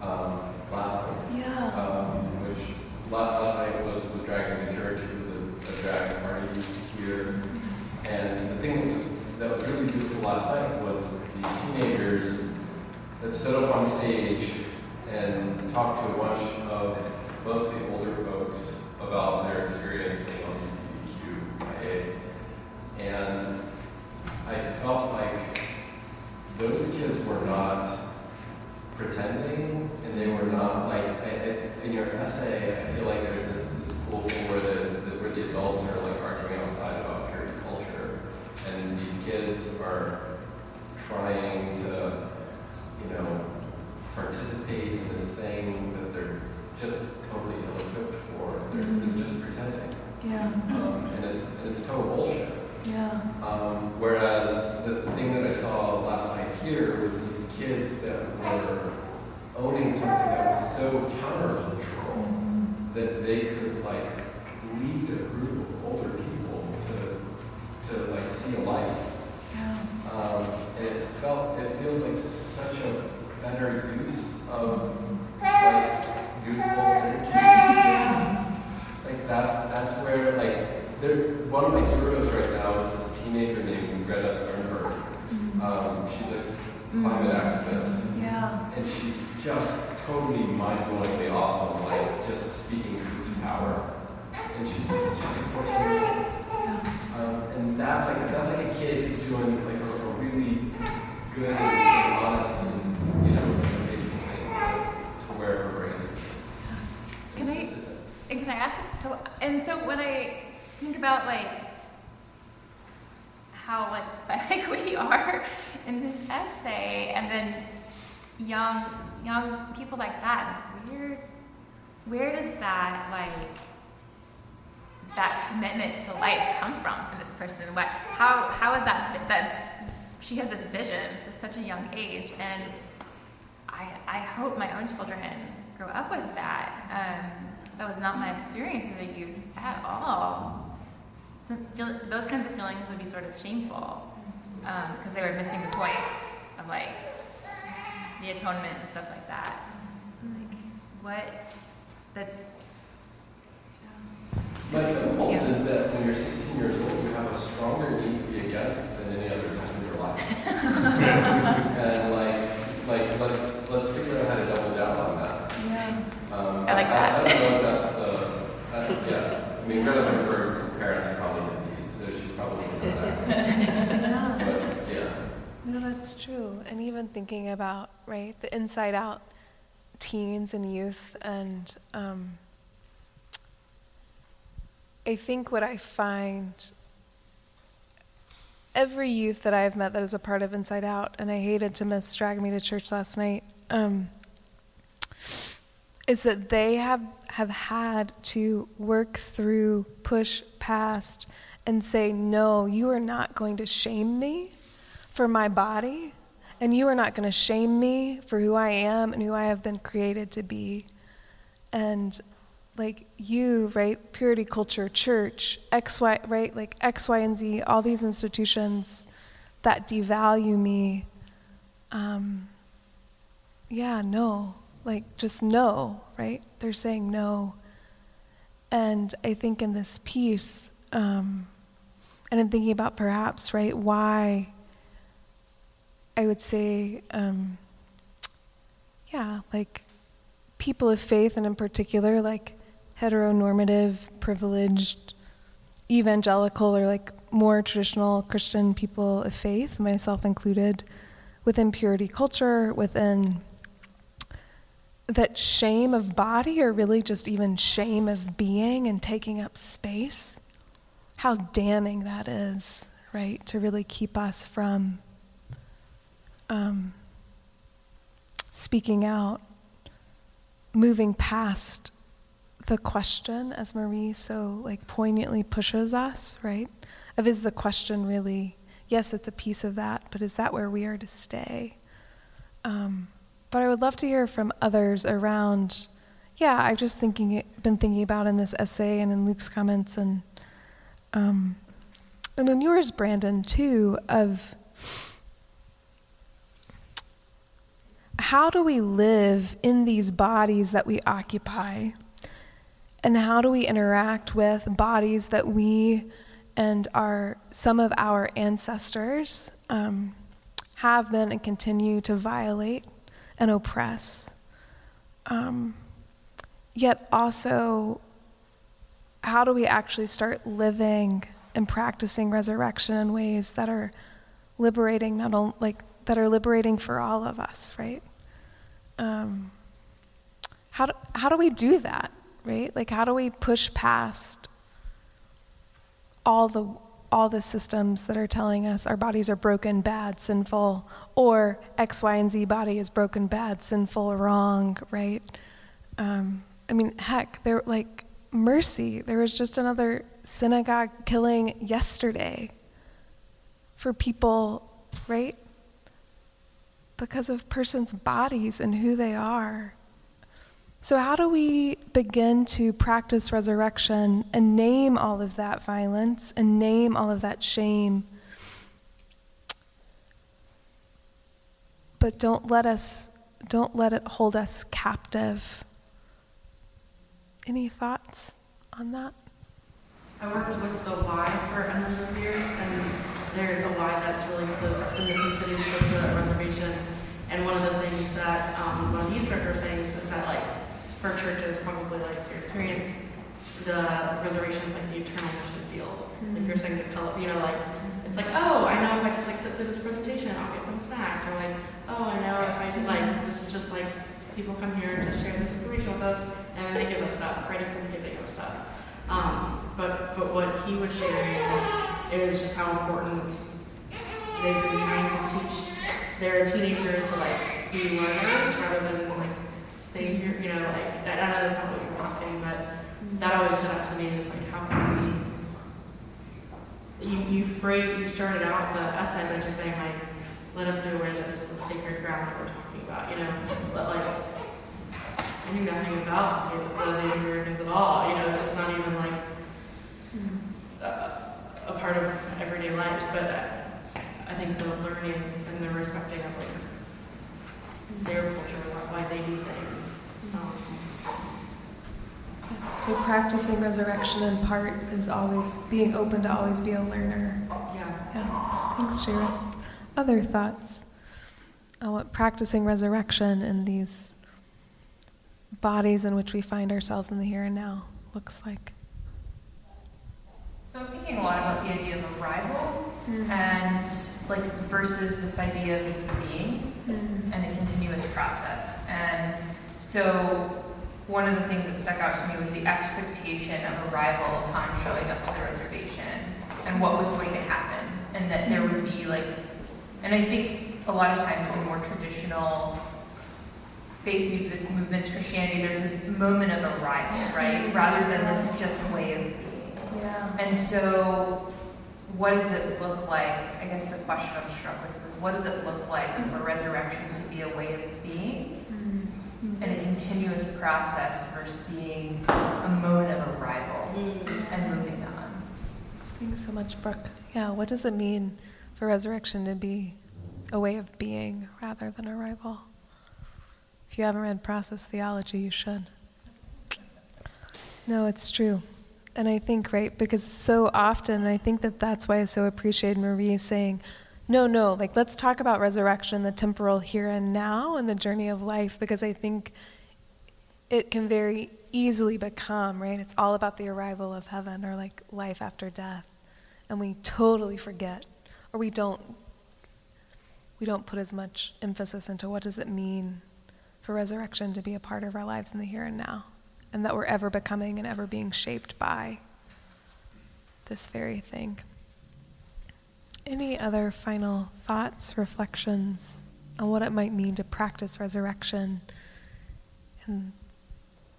Speaker 5: um, last night.
Speaker 1: Yeah.
Speaker 5: Um, which last, last night was, was Dragon in Church. It was a, a drag party here. And the thing that was, that was really beautiful last night was the teenagers that stood up on stage and talked to a bunch of mostly older folks about their experience being LGBTQIA. And I felt like those kids were not pretending, and they were not like I, I, in your essay. I feel like there's this, this cool thing where the, the where the adults are like arguing outside about purity culture, and these kids Um, and it's, and it's total bullshit.
Speaker 2: Yeah.
Speaker 5: Um, whereas the thing that I saw last night here was these kids that were owning something that was so countercultural that they could like lead a group of older people to to like see a life.
Speaker 2: Yeah.
Speaker 5: Um, and it felt it feels like such a better use of like usable energy. Like that's that's where like there one of my heroes right now is this teenager named Greta Thunberg. Um, she's a climate activist,
Speaker 2: Yeah.
Speaker 5: and she's just totally mind-blowingly awesome. Like just speaking truth to power, and she's she's like 14 years old. Um, and that's like that's like a kid who's doing like a, a really good and honest and you know amazing thing to where her brain is.
Speaker 2: Can I, and can I ask, so, and so when I think about like, how like pathetic we are in this essay, and then young, young people like that, where, where does that like, that commitment come from for this person? What, how, how is that, that, she has this vision, at such a young age, and I, I hope my own children grow up with that. Um, that was not my experience as a youth at all. So feel, those kinds of feelings would be sort of shameful because they were missing the point of like the atonement and stuff like that. Like what the
Speaker 5: is that when you're 16 years old, you have a stronger need to be against than any other time in your life. And like, like let's let's figure out how to double down on that.
Speaker 2: yeah.
Speaker 5: Um,
Speaker 2: I like that.
Speaker 5: I, don't know if that's the, uh, yeah. I mean, Greta Thunberg's parents are probably hippies, so she probably would know that. But yeah.
Speaker 1: No, that's true. And even thinking about, right, the inside out teens and youth, and um, I think what I find every youth that I've met that is a part of Inside Out, and I hated to miss Drag Me to Church last night, um, is that they have, have had to work through, push past, and say, no, you are not going to shame me for my body, and you are not going to shame me for who I am and who I have been created to be. And like you, right, purity culture, church, X, Y, right, like X, Y, and Z, all these institutions that devalue me. Um, yeah, no, like just no, right? They're saying no. And I think in this piece, um, and in thinking about perhaps, right, why I would say, um, yeah, like people of faith, and in particular, like heteronormative, privileged, evangelical, or like more traditional Christian people of faith, myself included, within purity culture, within that shame of body, or really just even shame of being and taking up space. How damning that is, right? To really keep us from um, speaking out, moving past the question, as Marie so like poignantly pushes us, right? Of is the question really? Yes, it's a piece of that, but is that where we are to stay? Um, but I would love to hear from others around. Yeah, I've just thinking, been thinking about in this essay and in Luke's comments and um, and in yours, Brandon, too, of how do we live in these bodies that we occupy? And how do we interact with bodies that we and our some of our ancestors um, have been and continue to violate and oppress? Um, yet also, how do we actually start living and practicing resurrection in ways that are liberating, not only like that are liberating for all of us, right? Um, how do, how do we do that, right? Like, how do we push past all the all the systems that are telling us our bodies are broken, bad, sinful, or X, Y, and Z body is broken, bad, sinful, wrong, right? Um, I mean, heck, they're like mercy. There was just another synagogue killing yesterday for people, right? Because of persons' bodies and who they are. So, how do we begin to practice resurrection and name all of that violence and name all of that shame? But don't let us, don't let it hold us captive. Any thoughts on that?
Speaker 6: I worked with the Y for a number of years, and there's a Y that's really close in the Twin Cities, close to that reservation. And one of the things that um, one youth saying for churches, probably like your experience, the reservation is like the eternal mission field. Mm-hmm. Like you're saying the color, you know, like it's like, oh, I know if I just like sit through this presentation, I'll get some snacks, or like, oh, I know if I like this is just like people come here to share this information with us, and then they give us stuff, credit for giving us stuff. Um, but but what he was sharing is just how important they've been trying to teach their teenagers to like be learners rather than like savior. You know, like I know that's not what you're asking, but that always stood out to me is like how can we you you phrase you started out the essay by just saying like let us know where that this is sacred ground that we're talking about. You know, but like I knew nothing about the Americans at all. You know, it's not even like a, a part of everyday life. But I think the learning and the respecting of like their culture, why they do things. Um,
Speaker 1: so practicing resurrection in part is always being open to always be a learner.
Speaker 6: Yeah.
Speaker 1: Yeah. Thanks, Jairus. Other thoughts on what practicing resurrection in these bodies in which we find ourselves in the here and now looks like?
Speaker 7: So I'm thinking a lot about the idea of arrival mm-hmm. and like versus this idea of just being mm-hmm. and a continuous process. And so one of the things that stuck out to me was the expectation of arrival upon showing up to the reservation and what was going to happen and that there would be like and I think a lot of times in more traditional faith movements, Christianity, there's this moment of arrival, right? Rather than this just way of being.
Speaker 1: Yeah.
Speaker 7: And so what does it look like? I guess the question I'm struck with was what does it look like for resurrection to be a way of being mm-hmm. a continuous process versus being a moment of arrival mm-hmm. and moving on?
Speaker 1: Thanks so much, Brooke. Yeah, what does it mean for resurrection to be a way of being rather than arrival? If you haven't read process theology, you should. No, it's true. And I think, right, because so often, I think that that's why I so appreciate Marie saying, no, no, like let's talk about resurrection, the temporal here and now, and the journey of life, because I think it can very easily become, right? It's all about the arrival of heaven or like life after death. And we totally forget, or we don't we don't put as much emphasis into what does it mean for resurrection to be a part of our lives in the here and now and that we're ever becoming and ever being shaped by this very thing. Any other final thoughts, reflections on what it might mean to practice resurrection and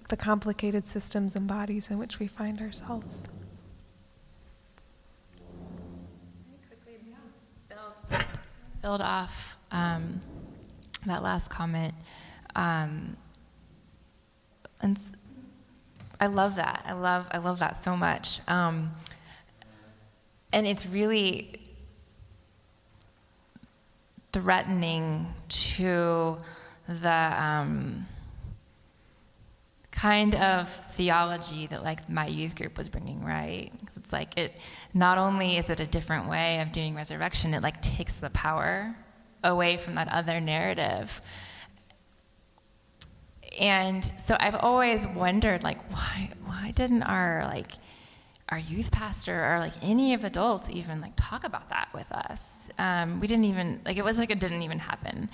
Speaker 1: the complicated systems and bodies in which we find ourselves?
Speaker 2: Build, build off um, that last comment. Um, and I love that. I love I love that so much. Um, and it's really threatening to the um, kind of theology that like my youth group was bringing right? It's like it not only is it a different way of doing resurrection it like takes the power away from that other narrative. And so I've always wondered, like, why why didn't our like our youth pastor or like any of adults even like talk about that with us? Um, we didn't even like it was like it didn't even happen.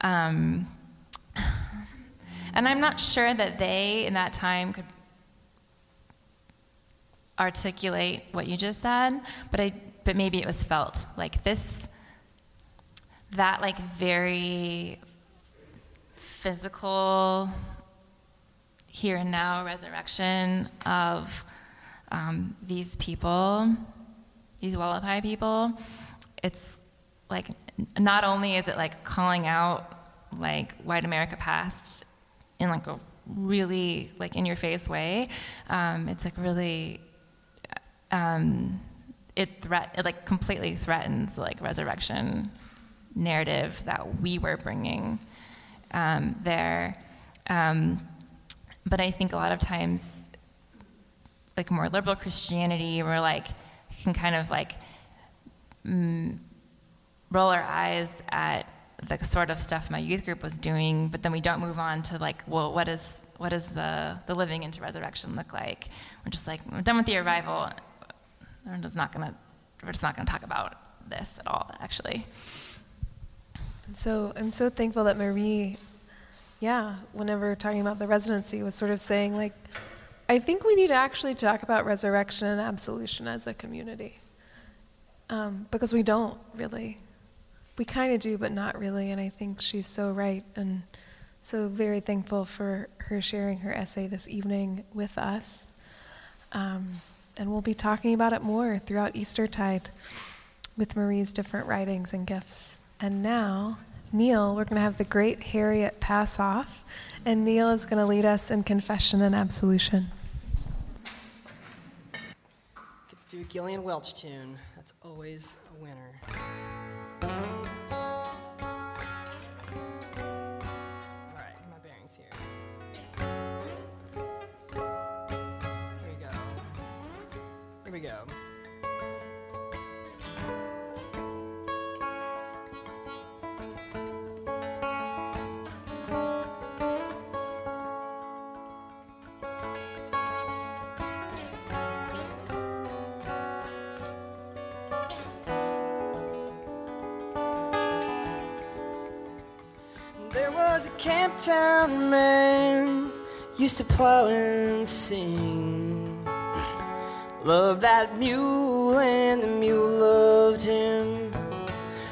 Speaker 2: Um, and I'm not sure that they in that time could articulate what you just said, but I but maybe it was felt like this that like very physical here and now resurrection of um, these people, these Hualapai people, it's like not only is it like calling out like white America past in like a really like in your face way, um, it's like really um, it threat it like completely threatens like resurrection narrative that we were bringing um, there. Um, but I think a lot of times, like more liberal Christianity, we're like can kind of like mm, roll our eyes at the sort of stuff my youth group was doing, but then we don't move on to like, well, what is what does the the living into resurrection look like? We're just like, we're done with the arrival. We're just not gonna we're just not gonna talk about this at all, actually.
Speaker 1: So I'm so thankful that Marie, yeah, whenever talking about the residency, was sort of saying, like, I think we need to actually talk about resurrection and absolution as a community. Um, because we don't really. We kind of do, but not really. And I think she's so right. And so very thankful for her sharing her essay this evening with us. Um, and we'll be talking about it more throughout Eastertide with Marie's different writings and gifts. And now, Neil, we're going to have the great Harriet pass off, and Neil is going to lead us in confession and absolution.
Speaker 8: Get to do a Gillian Welch tune. That's always a winner. All right, my bearings here. Here we go. Here we go. Town man used to plow and sing. Loved that mule and the mule loved him.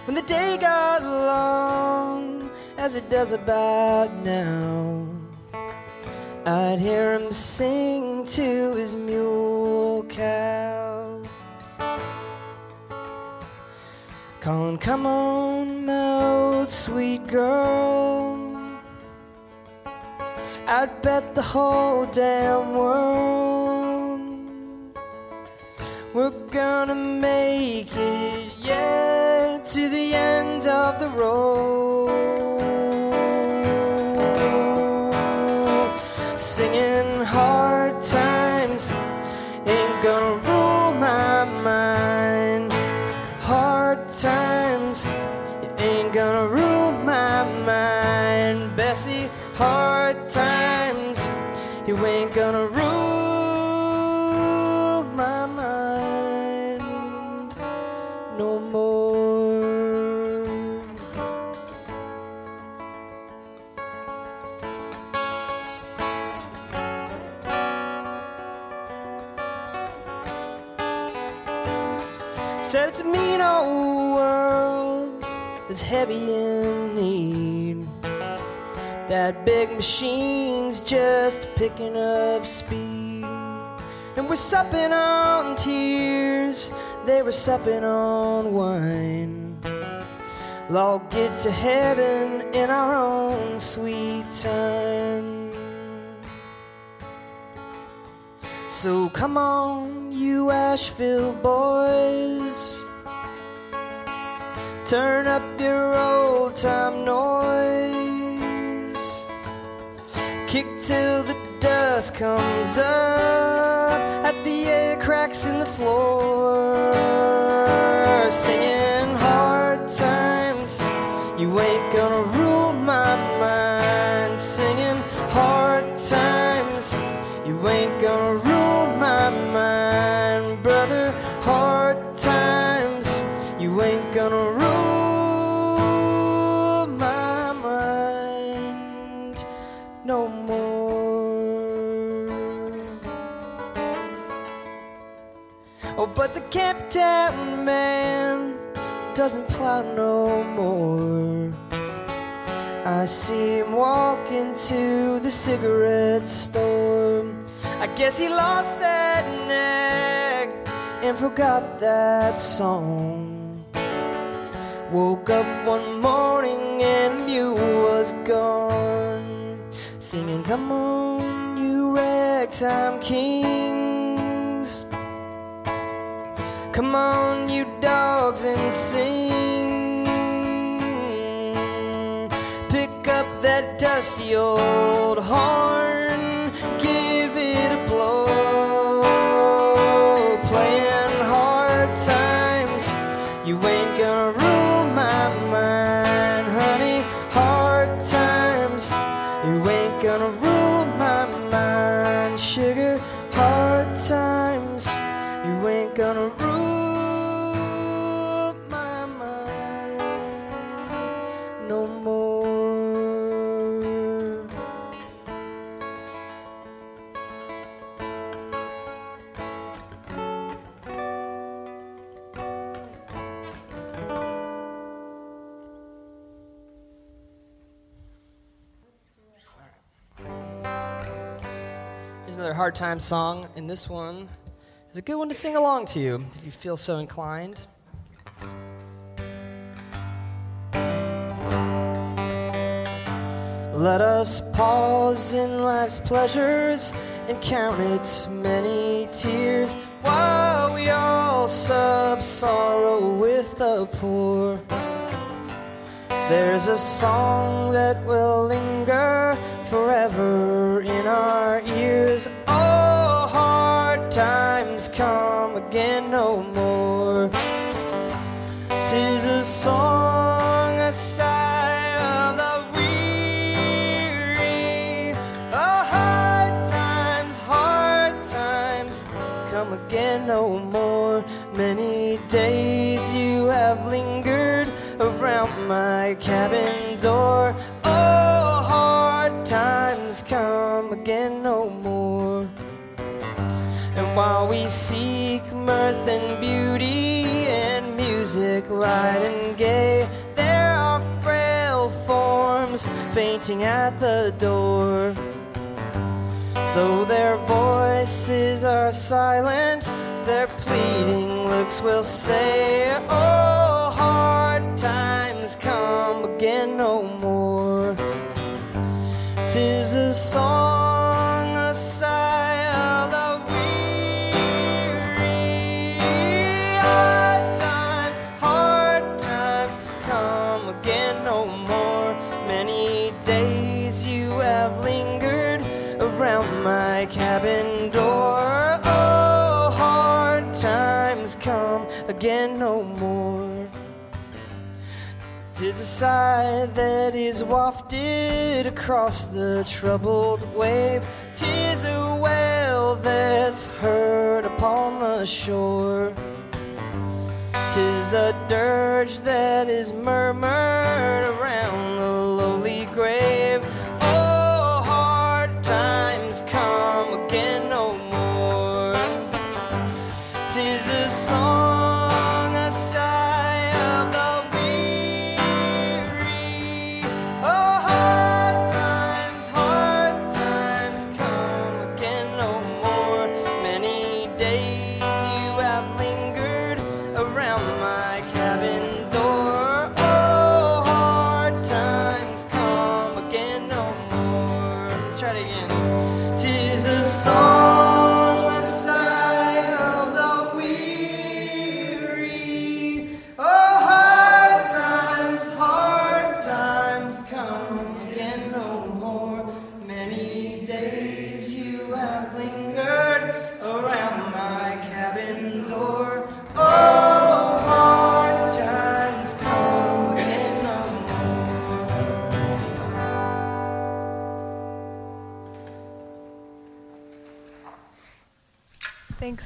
Speaker 8: When the day got long, as it does about now, I'd hear him sing to his mule cow. Calling, come on, my old sweet girl. I'd bet the whole damn world we're gonna make it, yeah, to the end of the road. Singing hard times ain't gonna rule my mind. Hard times, ain't gonna rule my mind. Bessie, hard times, you ain't gonna That big machine's just picking up speed. And we're supping on tears, they were supping on wine. We'll all get to heaven in our own sweet time. So come on, you Asheville boys. Turn up your old time noise. Kick till the dust comes up at the air cracks in the floor. Singing hard times, you ain't gonna rule my mind. Singing hard times, but the Captain man doesn't plow no more. I see him walk into the cigarette store. I guess he lost that neck and forgot that song. Woke up one morning and the mule was gone. Singing, Come on, you ragtime kings. Come on, you dogs, and sing. Pick up that dusty old horn, Time song, and this one is a good one to sing along to you if you feel so inclined. Let us pause in life's pleasures and count its many tears while we all sub sorrow with the poor. There's a song that will linger forever in our ears. Times come again no more. Tis a song, a sigh of the weary. Oh, hard times, hard times come again no more. Many days you have lingered around my cabin door. Oh, hard times come again no more. While we seek mirth and beauty and music light and gay, there are frail forms fainting at the door. Though their voices are silent, their pleading looks will say, Oh, hard times come again no more. Tis a song, again no more. Tis a sigh that is wafted across the troubled wave. Tis a wail that's heard upon the shore. Tis a dirge that is murmured around the lowly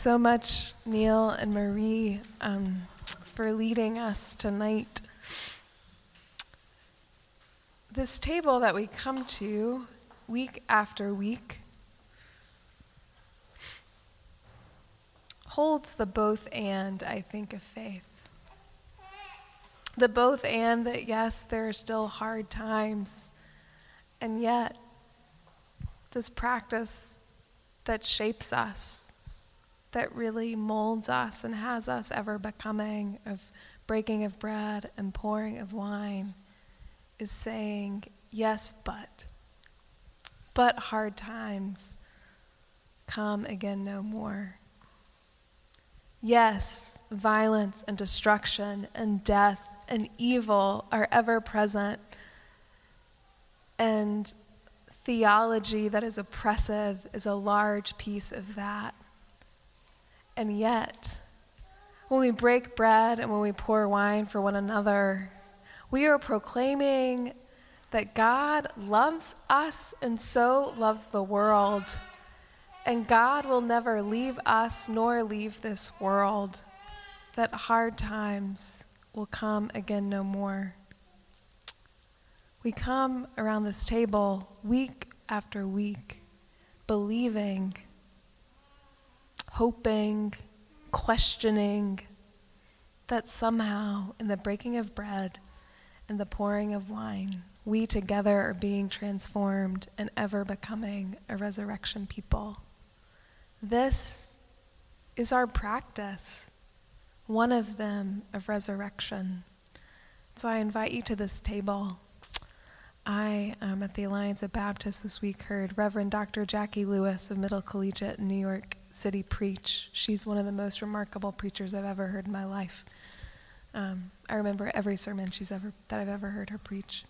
Speaker 1: so much, Neil and Marie, um, for leading us tonight. This table that we come to week after week holds the both and, I think, of faith. The both and that, yes, there are still hard times. And yet, this practice that shapes us, that really molds us and has us ever becoming of breaking of bread and pouring of wine, is saying, yes, but. But hard times come again no more. Yes, violence and destruction and death and evil are ever present. And theology that is oppressive is a large piece of that. And yet, when we break bread and when we pour wine for one another, we are proclaiming that God loves us and so loves the world. And God will never leave us nor leave this world, that hard times will come again no more. We come around this table week after week, believing, hoping, questioning that somehow in the breaking of bread and the pouring of wine, we together are being transformed and ever becoming a resurrection people. This is our practice, one of them of resurrection. So I invite you to this table. I, um, at the Alliance of Baptists this week, heard Reverend Dr. Jacqui Lewis of Middle Collegiate in New York City preach. She's one of the most remarkable preachers I've ever heard in my life. Um, I remember every sermon she's ever that I've ever heard her preach.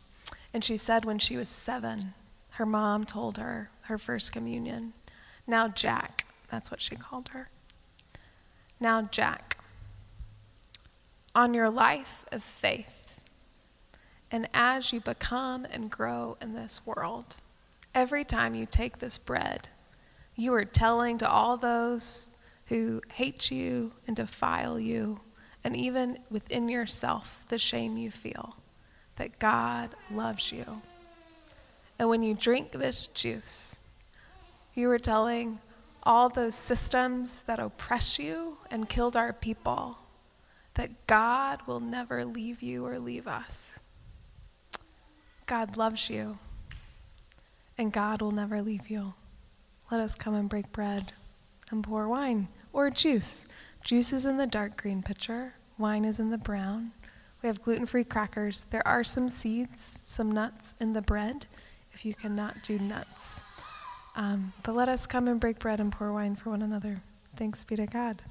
Speaker 1: And she said when she was seven, her mom told her her first communion. Now, Jack, that's what she called her. Now, Jack, on your life of faith, and as you become and grow in this world, every time you take this bread, you are telling to all those who hate you and defile you, and even within yourself, the shame you feel, that God loves you. And when you drink this juice, you are telling all those systems that oppress you and killed our people, that God will never leave you or leave us. God loves you, and God will never leave you. Let us come and break bread and pour wine or juice. Juice is in the dark green pitcher, wine is in the brown. We have gluten free crackers. There are some seeds, some nuts in the bread if you cannot do nuts. Um, but let us come and break bread and pour wine for one another. Thanks be to God.